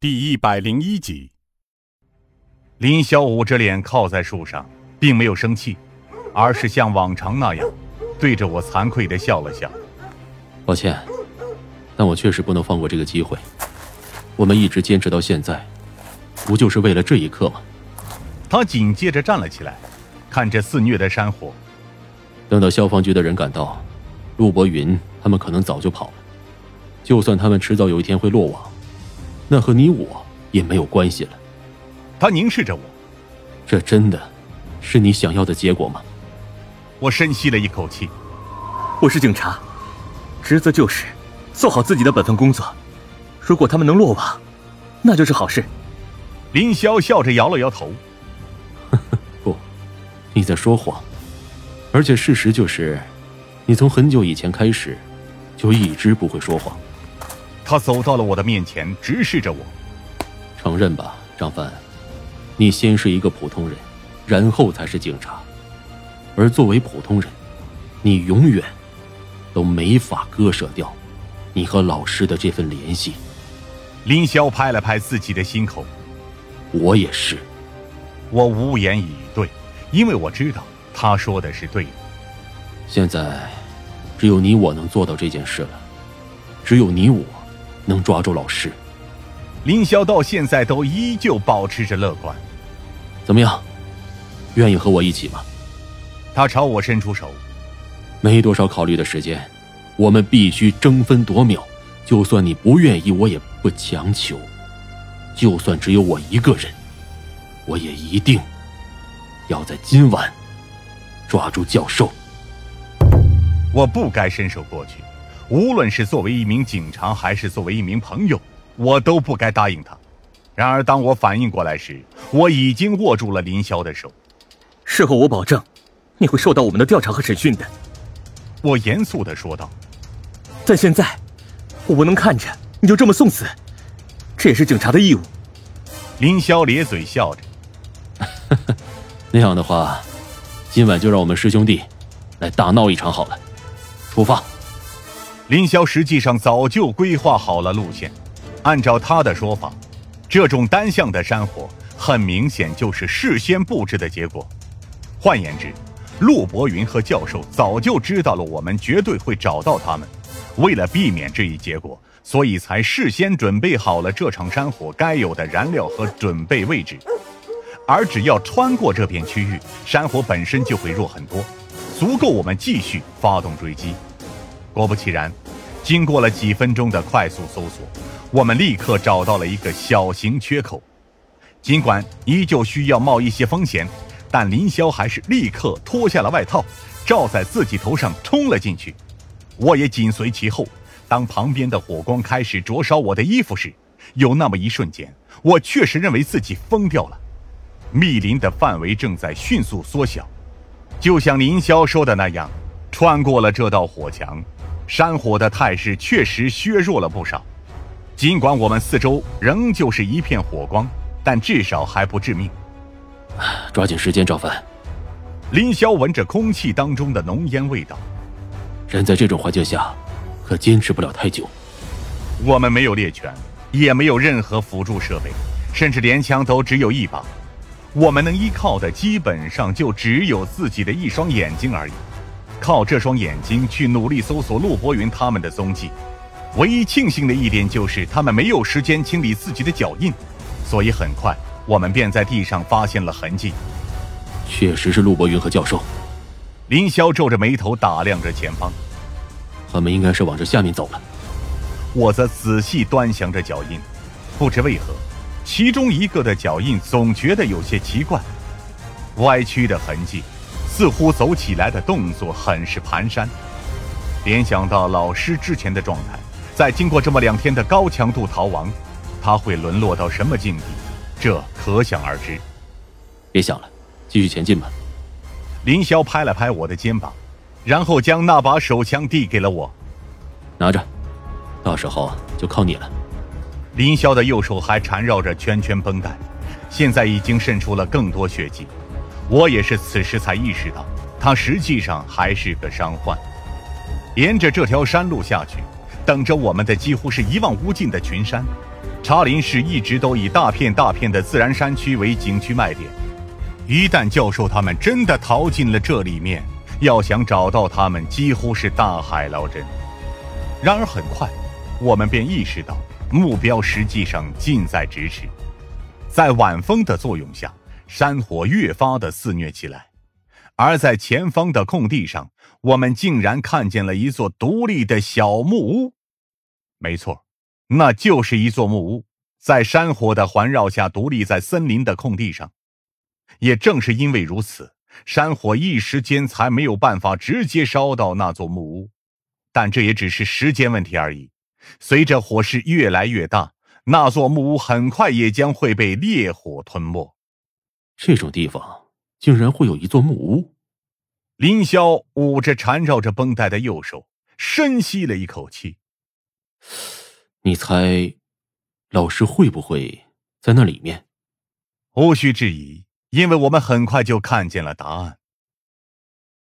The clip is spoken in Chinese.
第一百零一集，林霄捂着脸靠在树上，并没有生气，而是像往常那样，对着我惭愧的笑了笑。抱歉，但我确实不能放过这个机会。我们一直坚持到现在，不就是为了这一刻吗？他紧接着站了起来，看着肆虐的山火。等到消防局的人赶到，陆博云他们可能早就跑了。就算他们迟早有一天会落网。那和你我也没有关系了。他凝视着我，这真的是你想要的结果吗？我深吸了一口气。我是警察，职责就是做好自己的本分工作。如果他们能落网，那就是好事。林霄笑着摇了摇头。不，你在说谎。而且事实就是，你从很久以前开始就一直不会说谎。他走到了我的面前，直视着我。承认吧，张帆，你先是一个普通人，然后才是警察。而作为普通人，你永远都没法割舍掉你和老师的这份联系。林霄拍了拍自己的心口，我也是。我无言以对，因为我知道他说的是对的。现在，只有你我能做到这件事了。只有你我。能抓住老师，林霄到现在都依旧保持着乐观。怎么样，愿意和我一起吗？他朝我伸出手。没多少考虑的时间，我们必须争分夺秒。就算你不愿意，我也不强求。就算只有我一个人，我也一定要在今晚抓住教授。我不该伸手过去。无论是作为一名警察，还是作为一名朋友，我都不该答应他。然而，当我反应过来时，我已经握住了林霄的手。事后我保证，你会受到我们的调查和审讯的。我严肃的说道。但现在，我不能看着你就这么送死，这也是警察的义务。林霄咧嘴笑着。那样的话，今晚就让我们师兄弟来大闹一场好了。出发。林霄实际上早就规划好了路线，按照他的说法，这种单向的山火很明显就是事先布置的结果。换言之，陆博云和教授早就知道了我们绝对会找到他们，为了避免这一结果，所以才事先准备好了这场山火该有的燃料和准备位置。而只要穿过这片区域，山火本身就会弱很多，足够我们继续发动追击。果不其然，经过了几分钟的快速搜索，我们立刻找到了一个小型缺口。尽管依旧需要冒一些风险，但林霄还是立刻脱下了外套，罩在自己头上冲了进去。我也紧随其后。当旁边的火光开始灼烧我的衣服时，有那么一瞬间，我确实认为自己疯掉了。密林的范围正在迅速缩小，就像林霄说的那样，穿过了这道火墙。山火的态势确实削弱了不少，尽管我们四周仍旧是一片火光，但至少还不致命。抓紧时间，赵凡。林霄闻着空气当中的浓烟味道，人在这种环境下，可坚持不了太久。我们没有猎犬，也没有任何辅助设备，甚至连枪都只有一把，我们能依靠的基本上就只有自己的一双眼睛而已。靠这双眼睛去努力搜索陆博云他们的踪迹，唯一庆幸的一点就是他们没有时间清理自己的脚印，所以很快我们便在地上发现了痕迹。确实是陆博云和教授。林霄皱着眉头打量着前方，他们应该是往这下面走了。我则仔细端详着脚印，不知为何，其中一个的脚印总觉得有些奇怪，歪曲的痕迹。似乎走起来的动作很是蹒跚，联想到老师之前的状态，在经过这么两天的高强度逃亡，他会沦落到什么境地，这可想而知。别想了，继续前进吧。林霄拍了拍我的肩膀，然后将那把手枪递给了我，拿着，到时候就靠你了。林霄的右手还缠绕着圈圈绷带，现在已经渗出了更多血迹。我也是此时才意识到，他实际上还是个伤患。沿着这条山路下去，等着我们的几乎是一望无尽的群山。茶陵市一直都以大片大片的自然山区为景区卖点。一旦教授他们真的逃进了这里面，要想找到他们，几乎是大海捞针。然而很快，我们便意识到目标实际上近在咫尺。在晚风的作用下，山火越发的肆虐起来。而在前方的空地上，我们竟然看见了一座独立的小木屋。没错，那就是一座木屋，在山火的环绕下，独立在森林的空地上。也正是因为如此，山火一时间才没有办法直接烧到那座木屋。但这也只是时间问题而已。随着火势越来越大，那座木屋很快也将会被烈火吞没。这种地方。竟然会有一座木屋。林霄捂着缠绕着绷带的右手，深吸了一口气。你猜，老师会不会在那里面？无需质疑，因为我们很快就看见了答案。